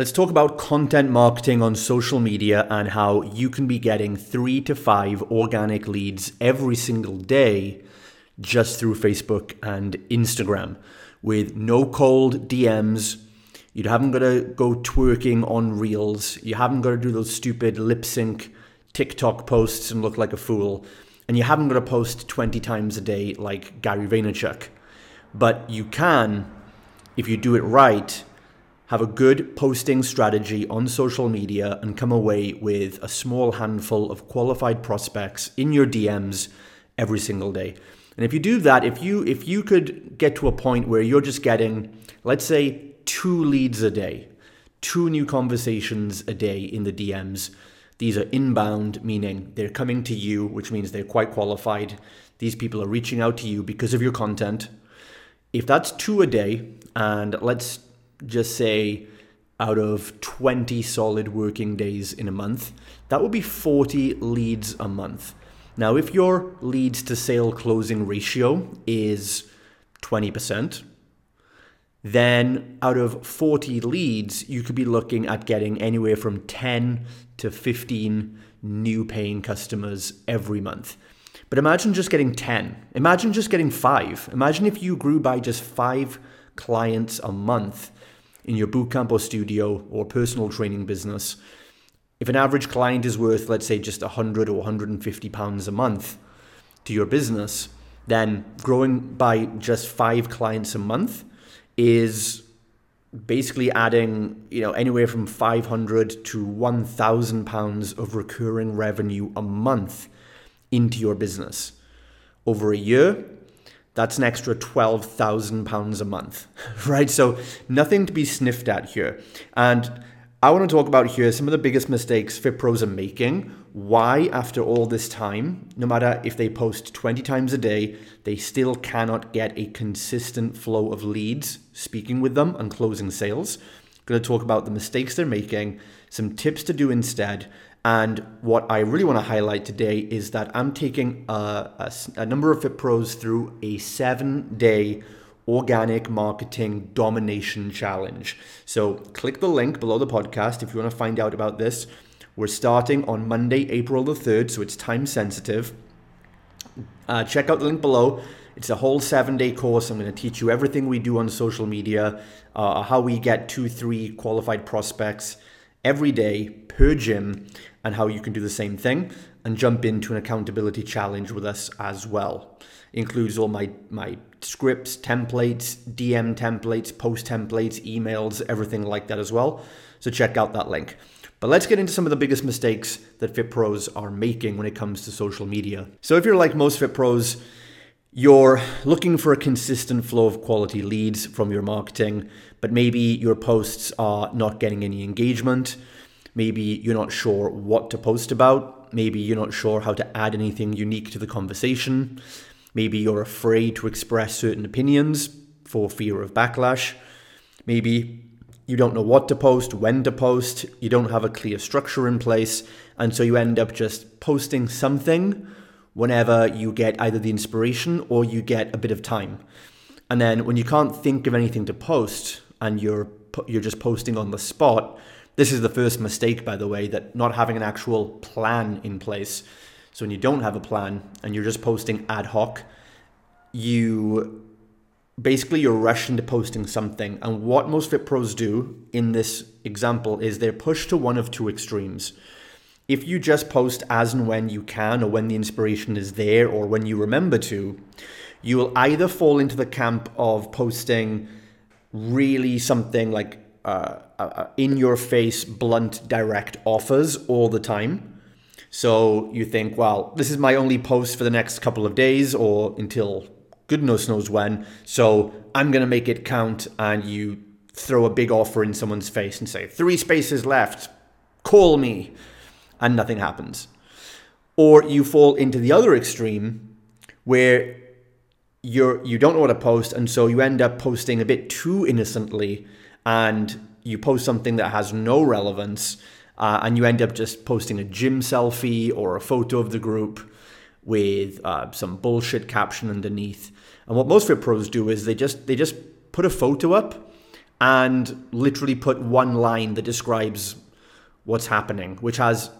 Let's talk about content marketing on social media and how you can be getting three to five organic leads every single day just through Facebook and Instagram with no cold DMs. You haven't got to go twerking on reels. You haven't got to do those stupid lip sync TikTok posts and look like a fool. And you haven't got to post 20 times a day like Gary Vaynerchuk. But you can, if you do it right, have a good posting strategy on social media and come away with a small handful of qualified prospects in your DMs every single day. And if you do that, if you if you could get to a point where you're just getting let's say two leads a day, two new conversations a day in the DMs, these are inbound meaning they're coming to you, which means they're quite qualified. These people are reaching out to you because of your content. If that's two a day and let's just say out of 20 solid working days in a month, that would be 40 leads a month. Now, if your leads to sale closing ratio is 20%, then out of 40 leads, you could be looking at getting anywhere from 10 to 15 new paying customers every month. But imagine just getting 10. Imagine just getting five. Imagine if you grew by just five clients a month in your bootcamp or studio or personal training business, if an average client is worth, let's say, just 100 or 150 pounds a month to your business, then growing by just five clients a month is basically adding, you know, anywhere from 500 to 1,000 pounds of recurring revenue a month into your business. Over a year, that's an extra £12,000 a month, right? So nothing to be sniffed at here. And I want to talk about here some of the biggest mistakes Fit Pros are making. Why, after all this time, no matter if they post 20 times a day, they still cannot get a consistent flow of leads, speaking with them and closing sales. I'm going to talk about the mistakes they're making, some tips to do instead, and what I really want to highlight today is that I'm taking a, a, a number of Fit Pros through a seven day organic marketing domination challenge. So click the link below the podcast if you want to find out about this. We're starting on Monday, April the 3rd, so it's time sensitive. Uh, check out the link below. It's a whole seven day course. I'm going to teach you everything we do on social media, uh, how we get two, three qualified prospects every day per gym and how you can do the same thing and jump into an accountability challenge with us as well. It includes all my my scripts, templates, DM templates, post templates, emails, everything like that as well. So check out that link. But let's get into some of the biggest mistakes that Fit Pros are making when it comes to social media. So if you're like most Fit Pros, you're looking for a consistent flow of quality leads from your marketing, but maybe your posts are not getting any engagement. Maybe you're not sure what to post about. Maybe you're not sure how to add anything unique to the conversation. Maybe you're afraid to express certain opinions for fear of backlash. Maybe you don't know what to post, when to post, you don't have a clear structure in place, and so you end up just posting something whenever you get either the inspiration or you get a bit of time. And then when you can't think of anything to post and you're you're just posting on the spot, this is the first mistake by the way that not having an actual plan in place. So when you don't have a plan and you're just posting ad hoc, you basically you're rushing to posting something. And what most fit pros do in this example is they're pushed to one of two extremes if you just post as and when you can, or when the inspiration is there, or when you remember to, you will either fall into the camp of posting really something like uh, uh, uh, in your face, blunt, direct offers all the time. So you think, well, this is my only post for the next couple of days or until goodness knows when. So I'm going to make it count. And you throw a big offer in someone's face and say, three spaces left, call me and nothing happens. Or you fall into the other extreme where you're you don't know what to post and so you end up posting a bit too innocently and you post something that has no relevance uh, and you end up just posting a gym selfie or a photo of the group with uh, some bullshit caption underneath and what most fit pros do is they just they just put a photo up and literally put one line that describes what's happening, which has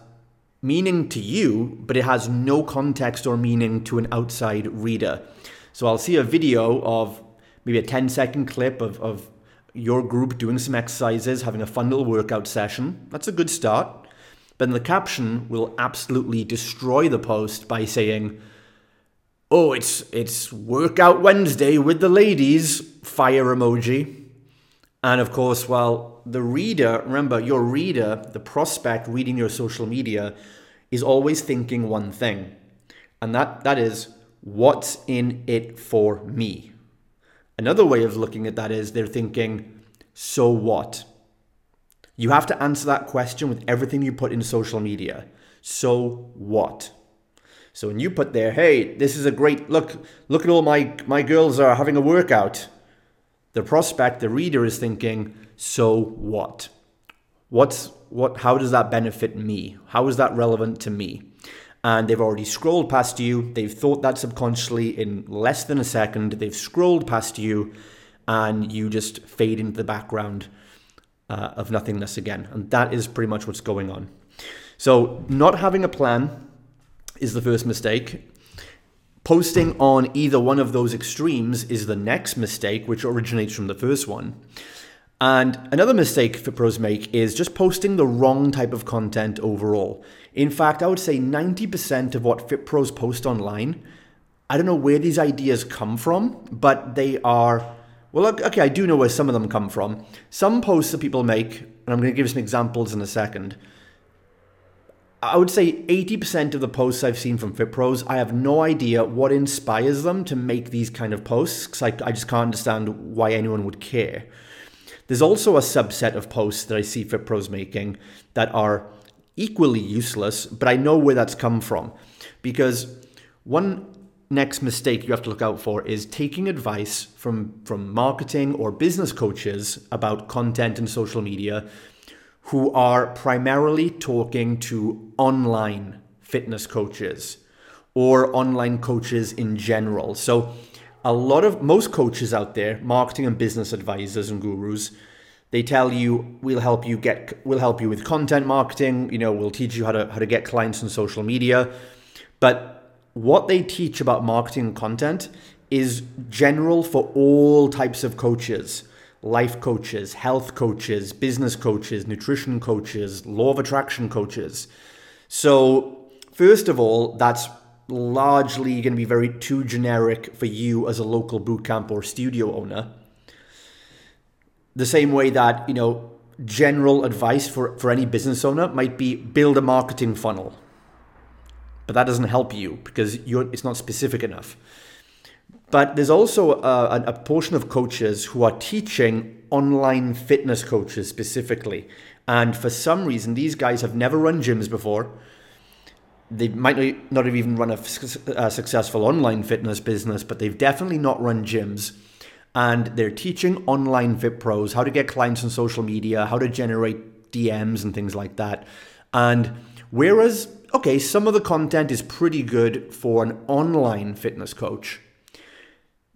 meaning to you, but it has no context or meaning to an outside reader. So I'll see a video of maybe a 10 second clip of, of your group doing some exercises, having a fun little workout session. That's a good start. But then the caption will absolutely destroy the post by saying, Oh, it's it's workout Wednesday with the ladies, fire emoji. And of course, well, the reader, remember, your reader, the prospect reading your social media, is always thinking one thing. And that, that is, what's in it for me? Another way of looking at that is they're thinking, so what? You have to answer that question with everything you put in social media. So what? So when you put there, hey, this is a great look, look at all my my girls are having a workout. The prospect, the reader is thinking, so what? What's what how does that benefit me? How is that relevant to me? And they've already scrolled past you. They've thought that subconsciously in less than a second. They've scrolled past you, and you just fade into the background uh, of nothingness again. And that is pretty much what's going on. So, not having a plan is the first mistake. Posting on either one of those extremes is the next mistake, which originates from the first one. And another mistake Fit Pros make is just posting the wrong type of content overall. In fact, I would say 90% of what Fit Pros post online, I don't know where these ideas come from, but they are, well, okay, I do know where some of them come from. Some posts that people make, and I'm going to give some examples in a second. I would say 80% of the posts I've seen from FitPros, I have no idea what inspires them to make these kind of posts because I, I just can't understand why anyone would care. There's also a subset of posts that I see Fit Pros making that are equally useless, but I know where that's come from. Because one next mistake you have to look out for is taking advice from, from marketing or business coaches about content and social media who are primarily talking to online fitness coaches or online coaches in general. So a lot of most coaches out there, marketing and business advisors and gurus, they tell you we'll help you get we'll help you with content marketing, you know, we'll teach you how to how to get clients on social media. But what they teach about marketing and content is general for all types of coaches. Life coaches, health coaches, business coaches, nutrition coaches, law of attraction coaches. So, first of all, that's largely going to be very too generic for you as a local bootcamp or studio owner. The same way that, you know, general advice for, for any business owner might be build a marketing funnel. But that doesn't help you because you're, it's not specific enough. But there's also a, a portion of coaches who are teaching online fitness coaches specifically. And for some reason, these guys have never run gyms before they might not have even run a, a, successful online fitness business, but they've definitely not run gyms. And they're teaching online fit pros how to get clients on social media, how to generate DMs and things like that. And whereas, okay, some of the content is pretty good for an online fitness coach,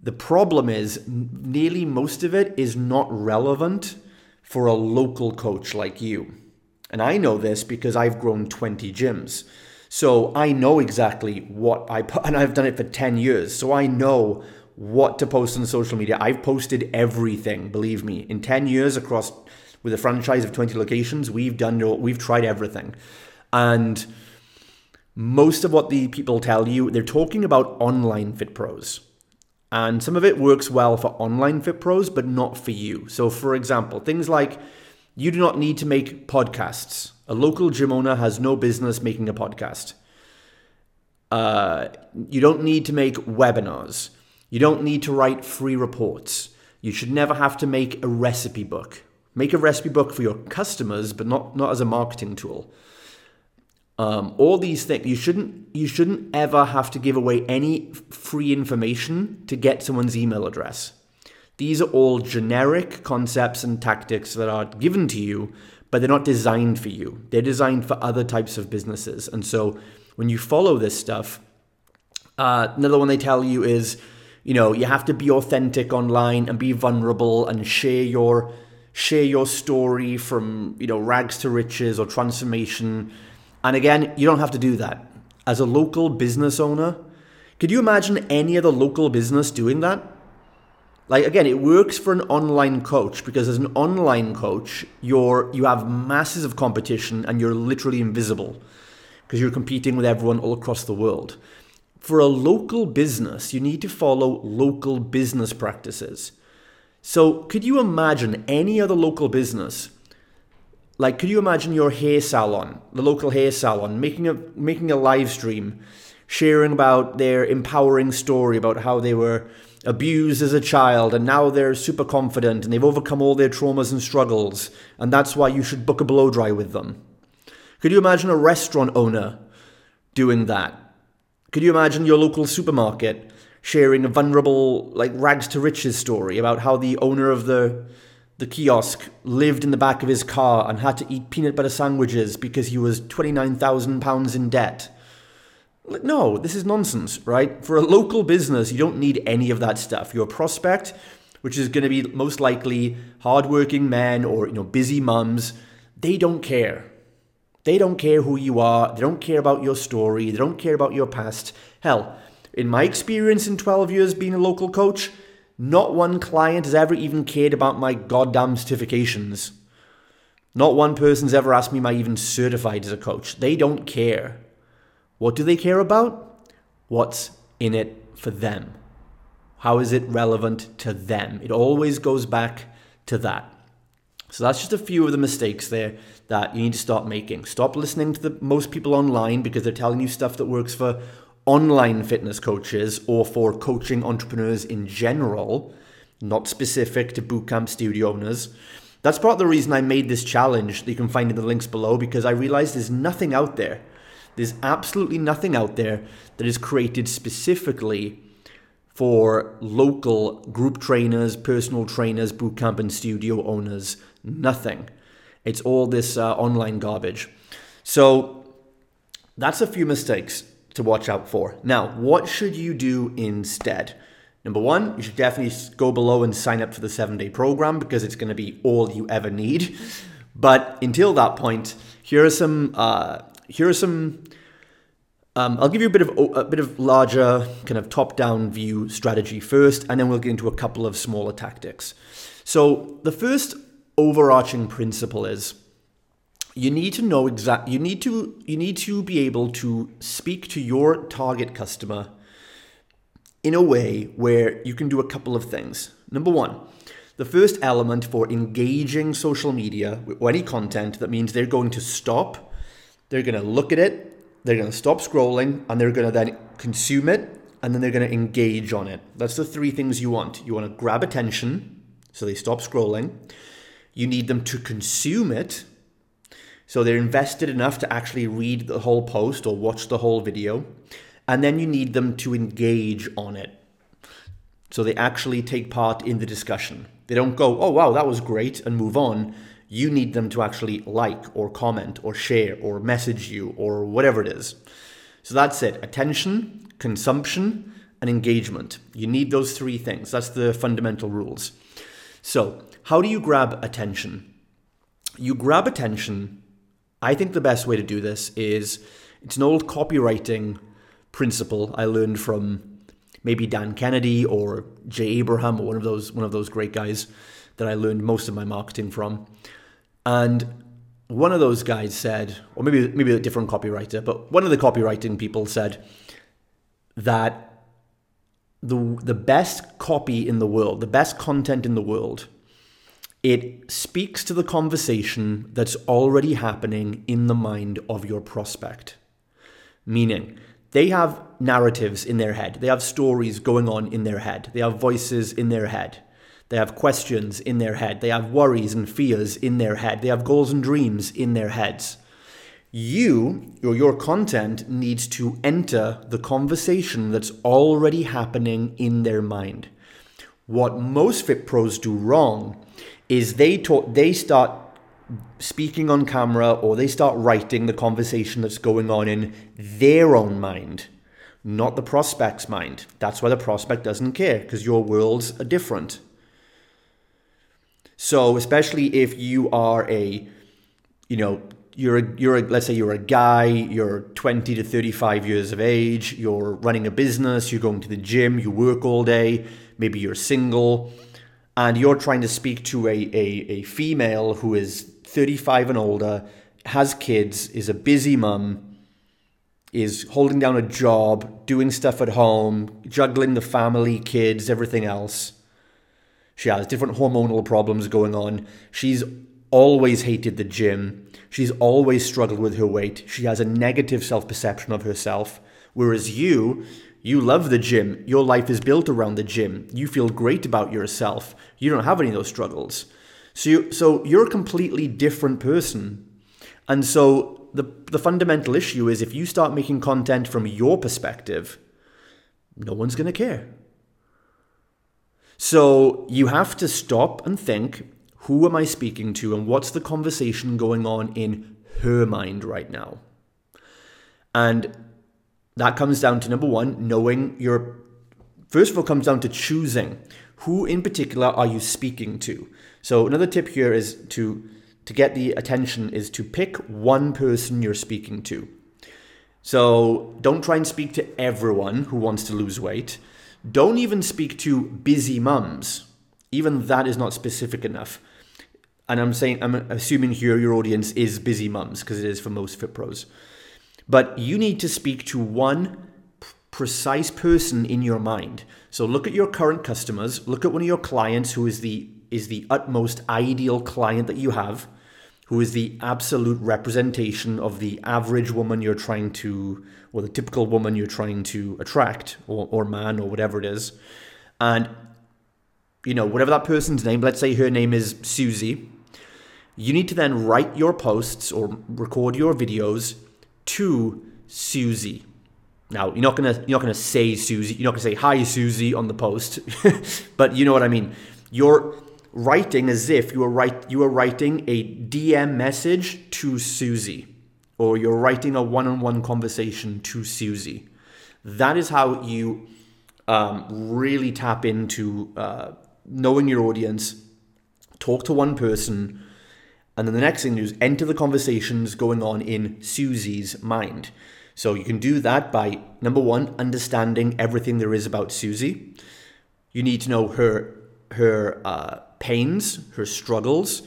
the problem is nearly most of it is not relevant for a local coach like you. And I know this because I've grown 20 gyms. So I know exactly what I put, and I've done it for 10 years. So I know what to post on social media. I've posted everything, believe me. In 10 years across with a franchise of 20 locations, we've done we've tried everything. And most of what the people tell you, they're talking about online fit pros. And some of it works well for online fit pros, but not for you. So, for example, things like you do not need to make podcasts. A local gym owner has no business making a podcast. Uh, you don't need to make webinars. You don't need to write free reports. You should never have to make a recipe book. Make a recipe book for your customers, but not, not as a marketing tool. Um, all these things you shouldn't you shouldn't ever have to give away any free information to get someone's email address. These are all generic concepts and tactics that are given to you but they're not designed for you. They're designed for other types of businesses. And so when you follow this stuff, uh, another one they tell you is, you know, you have to be authentic online and be vulnerable and share your share your story from, you know, rags to riches or transformation. And again, you don't have to do that. As a local business owner, could you imagine any other local business doing that? Like again, it works for an online coach because as an online coach, you're you have masses of competition and you're literally invisible because you're competing with everyone all across the world. For a local business, you need to follow local business practices. So, could you imagine any other local business? Like, could you imagine your hair salon, the local hair salon, making a making a live stream, sharing about their empowering story about how they were abused as a child and now they're super confident and they've overcome all their traumas and struggles, and that's why you should book a blow dry with them. Could you imagine a restaurant owner doing that? Could you imagine your local supermarket sharing a vulnerable, like rags to riches story about how the owner of the the kiosk lived in the back of his car and had to eat peanut butter sandwiches because he was twenty nine thousand pounds in debt? No, this is nonsense, right? For a local business, you don't need any of that stuff. Your prospect, which is going to be most likely hardworking men or you know busy mums, they don't care. They don't care who you are. They don't care about your story. They don't care about your past. Hell, in my experience in 12 years being a local coach, not one client has ever even cared about my goddamn certifications. Not one person's ever asked me am I even certified as a coach. They don't care. What do they care about? What's in it for them? How is it relevant to them? It always goes back to that. So that's just a few of the mistakes there that you need to stop making. Stop listening to the most people online because they're telling you stuff that works for online fitness coaches or for coaching entrepreneurs in general, not specific to bootcamp studio owners. That's part of the reason I made this challenge that you can find in the links below because I realized there's nothing out there there's absolutely nothing out there that is created specifically for local group trainers, personal trainers, bootcamp and studio owners. Nothing. It's all this uh, online garbage. So that's a few mistakes to watch out for. Now, what should you do instead? Number one, you should definitely go below and sign up for the seven day program because it's going to be all you ever need. But until that point, here are some uh, here are some. Um, I'll give you a bit of a bit of larger kind of top-down view strategy first, and then we'll get into a couple of smaller tactics. So the first overarching principle is you need to know exact. You need to you need to be able to speak to your target customer in a way where you can do a couple of things. Number one, the first element for engaging social media or any content that means they're going to stop they're going to look at it, they're going to stop scrolling, and they're going to then consume it, and then they're going to engage on it. That's the three things you want. You want to grab attention, so they stop scrolling. You need them to consume it, so they're invested enough to actually read the whole post or watch the whole video. And then you need them to engage on it. So they actually take part in the discussion. They don't go, oh, wow, that was great, and move on you need them to actually like or comment or share or message you or whatever it is. So that's it attention, consumption, and engagement. You need those three things. That's the fundamental rules. So, how do you grab attention? You grab attention. I think the best way to do this is it's an old copywriting principle I learned from maybe Dan Kennedy or Jay Abraham or one of those one of those great guys that I learned most of my marketing from. And one of those guys said, or maybe maybe a different copywriter, but one of the copywriting people said that the the best copy in the world, the best content in the world, it speaks to the conversation that's already happening in the mind of your prospect. Meaning, they have narratives in their head, they have stories going on in their head, they have voices in their head. They have questions in their head. They have worries and fears in their head. They have goals and dreams in their heads. You or your content needs to enter the conversation that's already happening in their mind. What most fit pros do wrong is they talk, they start speaking on camera or they start writing the conversation that's going on in their own mind, not the prospect's mind. That's why the prospect doesn't care because your worlds are different. So, especially if you are a, you know, you're a, you're a, let's say you're a guy, you're 20 to 35 years of age, you're running a business, you're going to the gym, you work all day, maybe you're single, and you're trying to speak to a, a, a female who is 35 and older, has kids, is a busy mum, is holding down a job, doing stuff at home, juggling the family, kids, everything else. She has different hormonal problems going on. She's always hated the gym. She's always struggled with her weight. She has a negative self perception of herself. Whereas you, you love the gym. Your life is built around the gym. You feel great about yourself. You don't have any of those struggles. So, you, so you're a completely different person. And so the, the fundamental issue is if you start making content from your perspective, no one's going to care. So you have to stop and think who am I speaking to and what's the conversation going on in her mind right now? And that comes down to number one, knowing your, first of all, comes down to choosing who in particular are you speaking to. So another tip here is to to get the attention is to pick one person you're speaking to. So don't try and speak to everyone who wants to lose weight. Don't even speak to busy mums. Even that is not specific enough. And I'm saying, I'm assuming here your audience is busy mums because it is for most Fit Pros. But you need to speak to one precise person in your mind. So look at your current customers, look at one of your clients who is the is the utmost ideal client that you have, who is the absolute representation of the average woman you're trying to or the typical woman you're trying to attract or, or man or whatever it is. And you know, whatever that person's name, let's say her name is Susie, you need to then write your posts or record your videos to Susie. Now you're not gonna you're not gonna say Susie, you're not gonna say hi Susie on the post, but you know what I mean. You're writing as if you are write you are writing a DM message to Susie or you're writing a one on one conversation to Susie. That is how you um, really tap into uh, knowing your audience, talk to one person, and then the next thing is enter the conversations going on in Susie's mind. So you can do that by number one, understanding everything there is about Susie. You need to know her her uh, pains, her struggles.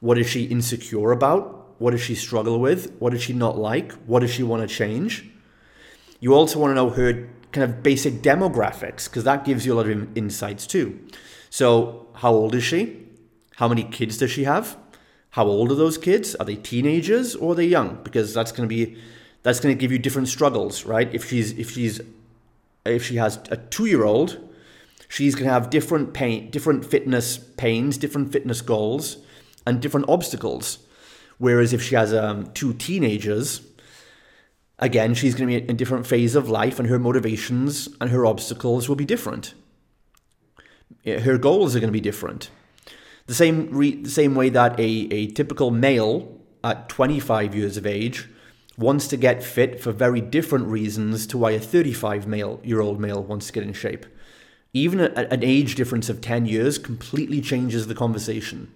What is she insecure about? What does she struggle with? What does she not like? What does she want to change? You also want to know her kind of basic demographics because that gives you a lot of insights too. So, how old is she? How many kids does she have? How old are those kids? Are they teenagers or are they young? Because that's going to be that's going to give you different struggles, right? If she's if she's if she has a 2-year-old, she's going to have different pain, different fitness pains, different fitness goals and different obstacles. Whereas if she has um, two teenagers, again, she's going to be in a different phase of life and her motivations and her obstacles will be different. Her goals are going to be different. The same, re- the same way that a, a typical male at 25 years of age wants to get fit for very different reasons to why a 35 male year old male wants to get in shape. Even a, an age difference of 10 years completely changes the conversation.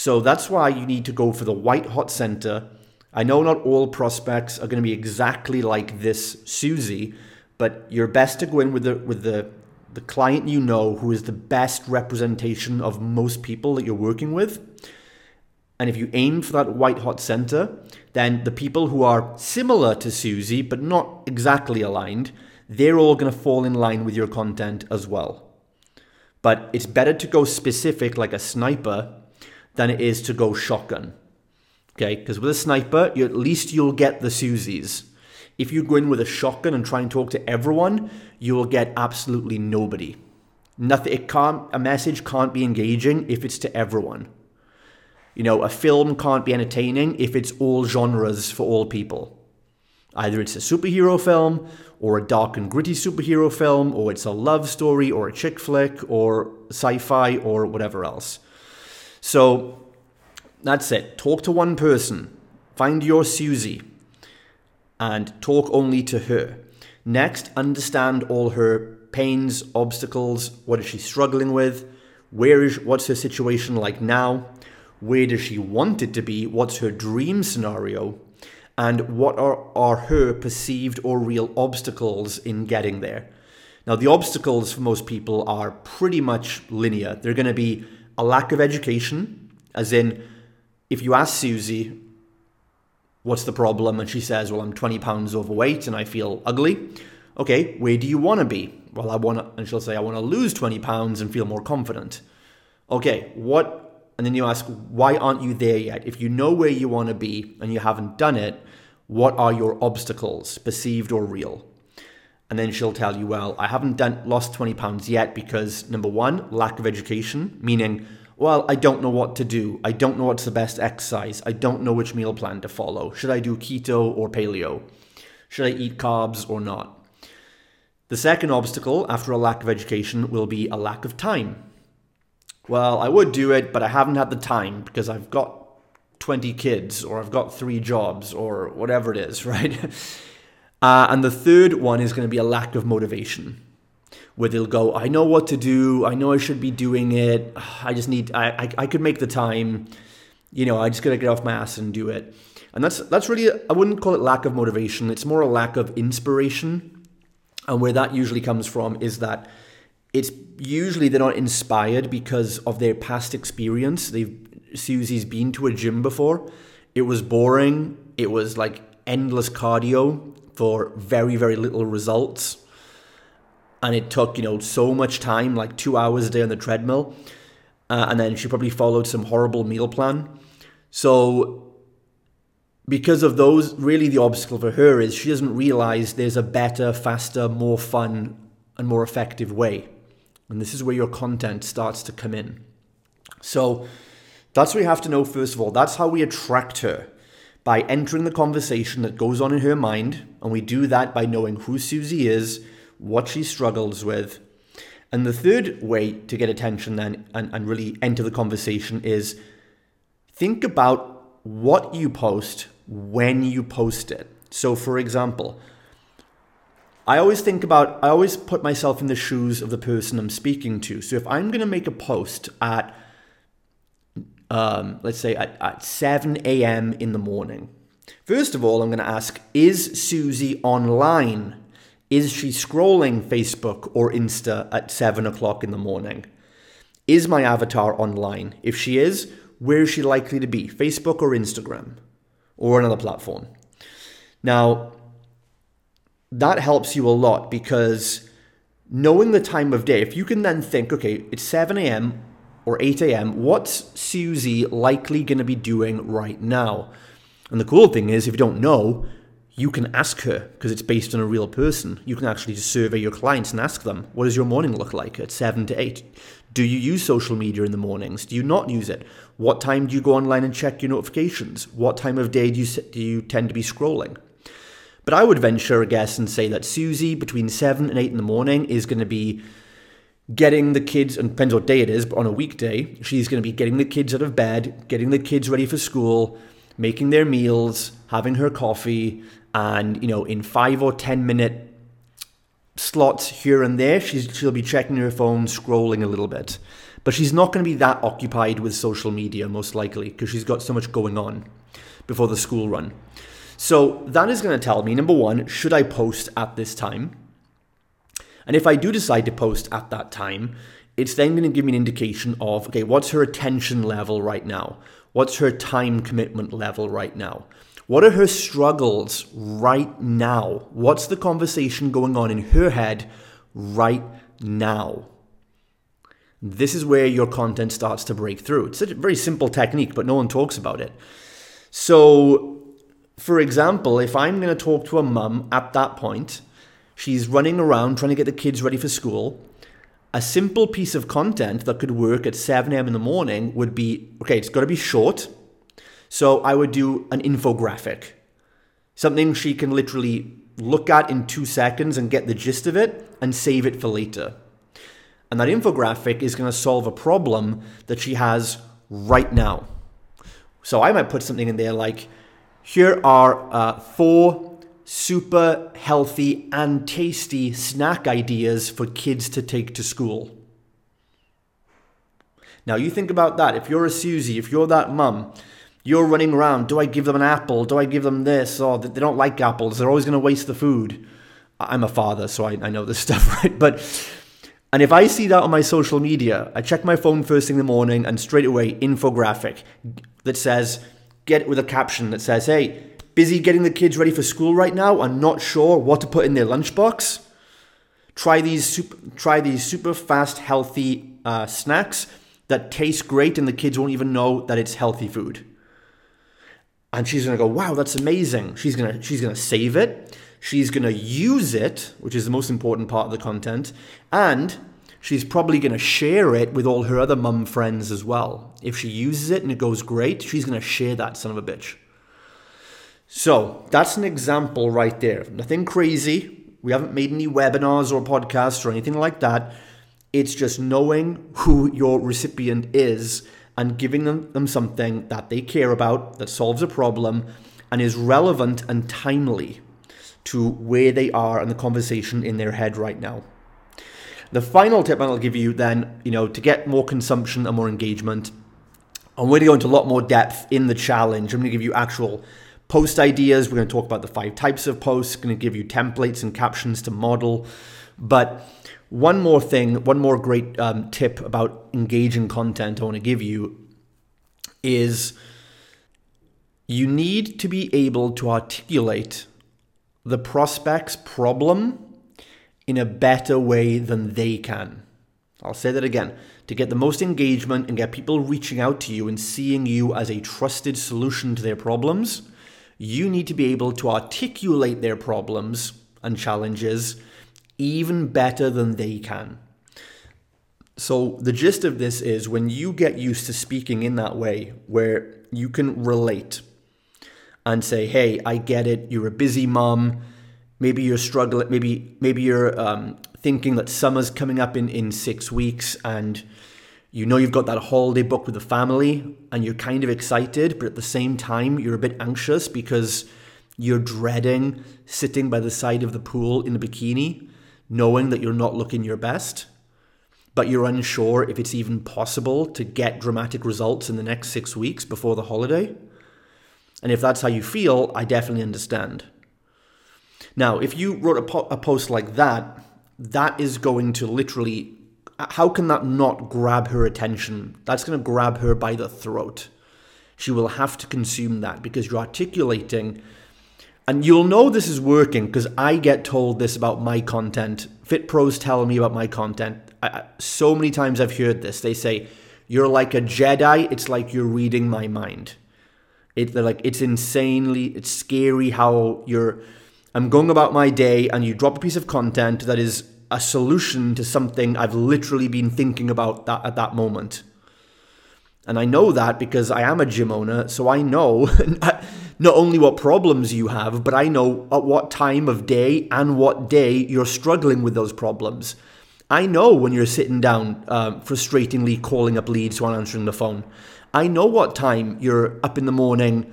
So that's why you need to go for the white hot center. I know not all prospects are going to be exactly like this Susie, but you're best to go in with the with the the client you know who is the best representation of most people that you're working with. And if you aim for that white hot center, then the people who are similar to Susie but not exactly aligned, they're all going to fall in line with your content as well. But it's better to go specific like a sniper than it is to go shotgun. Okay, because with a sniper, you, at least you'll get the Susies. If you go in with a shotgun and try and talk to everyone, you will get absolutely nobody. Nothing. It can't. A message can't be engaging if it's to everyone. You know, a film can't be entertaining if it's all genres for all people. Either it's a superhero film, or a dark and gritty superhero film, or it's a love story, or a chick flick, or sci fi, or whatever else. So that's it. Talk to one person. Find your Susie and talk only to her. Next, understand all her pains, obstacles, what is she struggling with? Where is what's her situation like now? Where does she want it to be? What's her dream scenario? And what are, are her perceived or real obstacles in getting there? Now, the obstacles for most people are pretty much linear. They're going to be a lack of education, as in, if you ask Susie, what's the problem? And she says, well, I'm 20 pounds overweight and I feel ugly. Okay, where do you want to be? Well, I want to, and she'll say, I want to lose 20 pounds and feel more confident. Okay, what, and then you ask, why aren't you there yet? If you know where you want to be and you haven't done it, what are your obstacles, perceived or real? And then she'll tell you, well, I haven't done lost 20 pounds yet because number one, lack of education, meaning, well, I don't know what to do. I don't know what's the best exercise. I don't know which meal plan to follow. Should I do keto or paleo? Should I eat carbs or not? The second obstacle after a lack of education will be a lack of time. Well, I would do it, but I haven't had the time because I've got 20 kids or I've got three jobs or whatever it is, right? Uh, and the third one is going to be a lack of motivation, where they'll go, I know what to do. I know I should be doing it. I just need, I, I, I could make the time. You know, I just got to get off my ass and do it. And that's, that's really, I wouldn't call it lack of motivation. It's more a lack of inspiration. And where that usually comes from is that it's usually they're not inspired because of their past experience. They've, Susie's been to a gym before. It was boring. It was like endless cardio for very, very little results. And it took, you know, so much time, like two hours a day on the treadmill. Uh, and then she probably followed some horrible meal plan. So, because of those, really the obstacle for her is she doesn't realize there's a better, faster, more fun, and more effective way. And this is where your content starts to come in. So, that's what we have to know first of all. That's how we attract her by entering the conversation that goes on in her mind, and we do that by knowing who Susie is, what she struggles with. And the third way to get attention then and, and really enter the conversation is think about what you post when you post it. So, for example, I always think about, I always put myself in the shoes of the person I'm speaking to. So, if I'm going to make a post at um, let's say at, at 7 a.m. in the morning. First of all, I'm going to ask Is Susie online? Is she scrolling Facebook or Insta at 7 o'clock in the morning? Is my avatar online? If she is, where is she likely to be? Facebook or Instagram or another platform? Now, that helps you a lot because knowing the time of day, if you can then think, okay, it's 7 a.m., or 8 a.m., what's Susie likely going to be doing right now? And the cool thing is, if you don't know, you can ask her because it's based on a real person. You can actually just survey your clients and ask them, what does your morning look like at 7 to 8? Do you use social media in the mornings? Do you not use it? What time do you go online and check your notifications? What time of day do you, do you tend to be scrolling? But I would venture a guess and say that Susie, between 7 and 8 in the morning, is going to be getting the kids, and depends what day it is, but on a weekday, she's going to be getting the kids out of bed, getting the kids ready for school, making their meals, having her coffee, and, you know, in five or 10 minute slots here and there, she's, she'll be checking her phone, scrolling a little bit. But she's not going to be that occupied with social media, most likely, because she's got so much going on before the school run. So that is going to tell me number one, should I post at this time? And if I do decide to post at that time, it's then going to give me an indication of okay, what's her attention level right now? What's her time commitment level right now? What are her struggles right now? What's the conversation going on in her head right now? This is where your content starts to break through. It's a very simple technique, but no one talks about it. So, for example, if I'm going to talk to a mum at that point, She's running around trying to get the kids ready for school. A simple piece of content that could work at 7 a.m. in the morning would be okay, it's got to be short. So I would do an infographic, something she can literally look at in two seconds and get the gist of it and save it for later. And that infographic is going to solve a problem that she has right now. So I might put something in there like, here are uh, four super healthy and tasty snack ideas for kids to take to school. Now you think about that. If you're a Susie, if you're that mum, you're running around. Do I give them an apple? Do I give them this? Oh, they don't like apples. They're always going to waste the food. I'm a father, so I, I know this stuff, right? But and if I see that on my social media, I check my phone first thing in the morning and straight away infographic that says get with a caption that says, "Hey, busy getting the kids ready for school right now. I'm not sure what to put in their lunchbox. Try these super, try these super fast, healthy uh, snacks that taste great, and the kids won't even know that it's healthy food." And she's gonna go, "Wow, that's amazing." She's gonna she's gonna save it. She's gonna use it, which is the most important part of the content, and she's probably going to share it with all her other mum friends as well. If she uses it and it goes great, she's going to share that son of a bitch. So that's an example right there. Nothing crazy. We haven't made any webinars or podcasts or anything like that. It's just knowing who your recipient is and giving them, them something that they care about, that solves a problem, and is relevant and timely to where they are and the conversation in their head right now. The final tip I'll give you then, you know, to get more consumption and more engagement, I'm going to go into a lot more depth in the challenge. I'm going to give you actual post ideas. We're going to talk about the five types of posts, going to give you templates and captions to model. But one more thing, one more great um, tip about engaging content I want to give you is you need to be able to articulate the prospect's problem in a better way than they can. I'll say that again. To get the most engagement and get people reaching out to you and seeing you as a trusted solution to their problems, you need to be able to articulate their problems and challenges even better than they can. So, the gist of this is when you get used to speaking in that way, where you can relate and say, Hey, I get it, you're a busy mom, maybe you're struggling maybe maybe you're um, thinking that summer's coming up in in six weeks and you know you've got that holiday booked with the family and you're kind of excited but at the same time you're a bit anxious because you're dreading sitting by the side of the pool in a bikini knowing that you're not looking your best but you're unsure if it's even possible to get dramatic results in the next six weeks before the holiday. And if that's how you feel i definitely understand. Now, if you wrote a, po- a post like that, that is going to literally, how can that not grab her attention? That's going to grab her by the throat. She will have to consume that because you're articulating. And you'll know this is working because I get told this about my content. Fit pros tell me about my content. I, so many times I've heard this. They say, You're like a Jedi, it's like you're reading my mind. It, they're like, it's insanely, it's scary how you're I'm going about my day and you drop a piece of content that is a solution to something I've literally been thinking about that at that moment. And I know that because I am a gym owner, so I know not only what problems you have, but I know at what time of day and what day you're struggling with those problems. I know when you're sitting down, uh, frustratingly calling up leads while answering the phone. I know what time you're up in the morning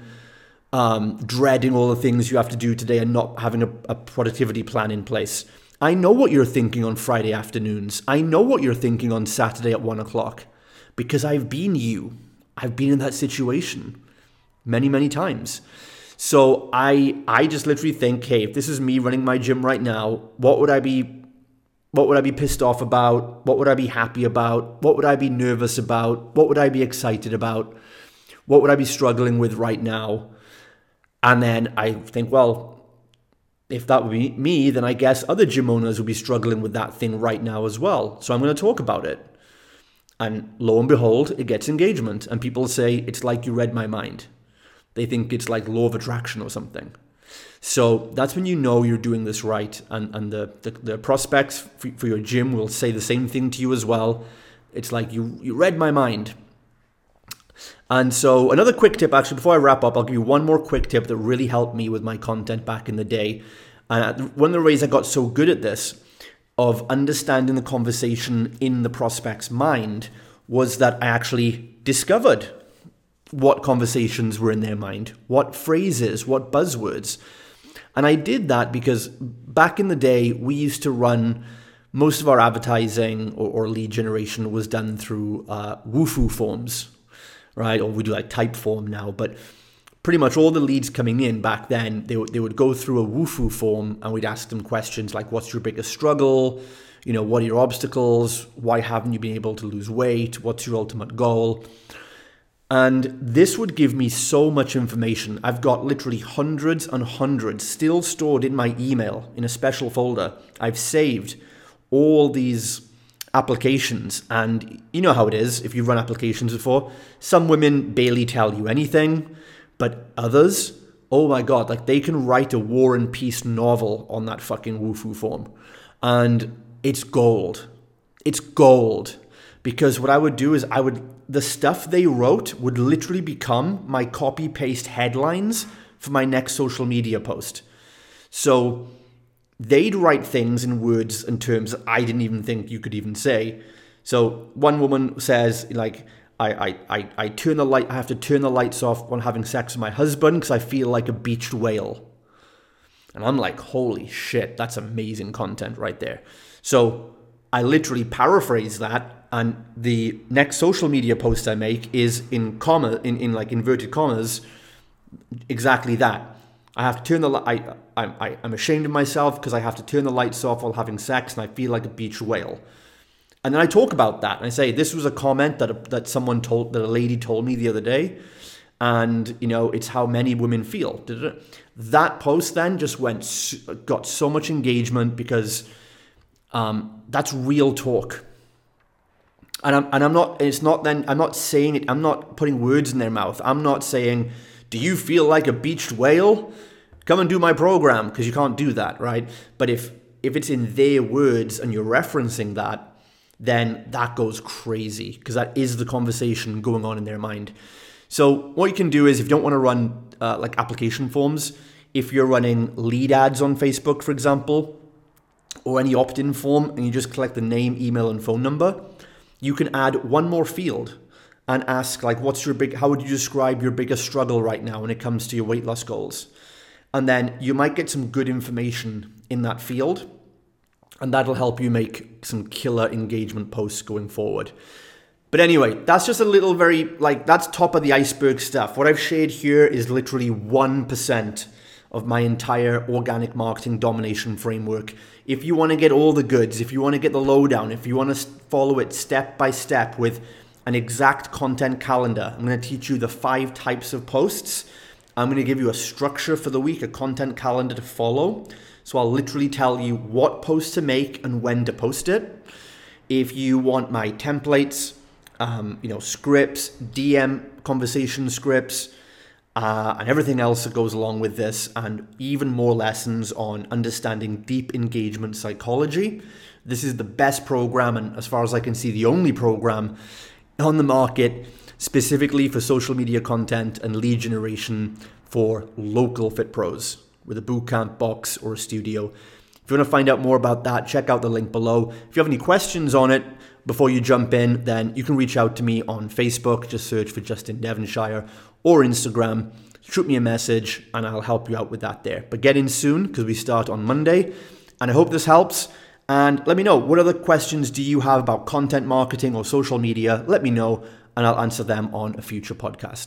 um, dreading all the things you have to do today and not having a, a productivity plan in place. I know what you're thinking on Friday afternoons. I know what you're thinking on Saturday at one o'clock because I've been you. I've been in that situation many, many times. So I I just literally think, hey, if this is me running my gym right now, what would I be what would I be pissed off about? What would I be happy about? What would I be nervous about? What would I be excited about? What would I be struggling with right now? And then I think, well, if that would be me, then I guess other gym owners would be struggling with that thing right now as well. So I'm going to talk about it. And lo and behold, it gets engagement. And people say, it's like you read my mind. They think it's like law of attraction or something. So that's when you know you're doing this right. And, and the, the, the prospects for, for your gym will say the same thing to you as well. It's like you, you read my mind. And so, another quick tip actually, before I wrap up, I'll give you one more quick tip that really helped me with my content back in the day. And one of the ways I got so good at this, of understanding the conversation in the prospect's mind, was that I actually discovered what conversations were in their mind, what phrases, what buzzwords. And I did that because back in the day, we used to run most of our advertising or, or lead generation was done through uh, Wufoo forms, right? Or we do like Typeform now, but pretty much all the leads coming in back then, they, they would go through a Wufoo form and we'd ask them questions like, what's your biggest struggle? You know, what are your obstacles? Why haven't you been able to lose weight? What's your ultimate goal? And this would give me so much information. I've got literally hundreds and hundreds still stored in my email in a special folder. I've saved all these applications. And you know how it is if you've run applications before. Some women barely tell you anything, but others, oh my God, like they can write a war and peace novel on that fucking Wufoo form. And it's gold. It's gold. Because what I would do is I would, the stuff they wrote would literally become my copy paste headlines for my next social media post. So they'd write things in words and terms that I didn't even think you could even say. So one woman says, like, I, I, I, I turn the light, I have to turn the lights off when having sex with my husband because I feel like a beached whale. And I'm like, holy shit, that's amazing content right there. So I literally paraphrase that, and the next social media post I make is in comma, in, in like inverted commas, exactly that. I have to turn the light. I, I, I'm ashamed of myself because I have to turn the lights off while having sex, and I feel like a beach whale. And then I talk about that, and I say this was a comment that a, that someone told that a lady told me the other day, and you know it's how many women feel. That post then just went got so much engagement because um, that's real talk. And I'm and I'm not. It's not then. I'm not saying it. I'm not putting words in their mouth. I'm not saying. Do you feel like a beached whale? come and do my program because you can't do that, right? But if if it's in their words and you're referencing that, then that goes crazy because that is the conversation going on in their mind. So what you can do is if you don't want to run uh, like application forms, if you're running lead ads on Facebook, for example, or any opt-in form, and you just collect the name, email, and phone number, you can add one more field and ask like, what's your big? How would you describe your biggest struggle right now when it comes to your weight loss goals? And then you might get some good information in that field. And that'll help you make some killer engagement posts going forward. But anyway, that's just a little very, like, that's top of the iceberg stuff. What I've shared here is literally 1% of my entire organic marketing domination framework. If you want to get all the goods, if you want to get the lowdown, if you want to follow it step by step with an exact content calendar, I'm going to teach you the five types of posts I'm going to give you a structure for the week, a content calendar to follow. So I'll literally tell you what post to make and when to post it. If you want my templates, um, you know, scripts, DM conversation scripts, uh, and everything else that goes along with this, and even more lessons on understanding deep engagement psychology. This is the best program, and as far as I can see, the only program on the market specifically for social media content and lead generation for local fit pros with a bootcamp box or a studio. If you want to find out more about that, check out the link below. If you have any questions on it before you jump in, then you can reach out to me on Facebook. Just search for Justin Devonshire or Instagram. Shoot me a message and I'll help you out with that there. But get in soon because we start on Monday. And I hope this helps. And let me know what other questions do you have about content marketing or social media? Let me know and I'll answer them on a future podcast.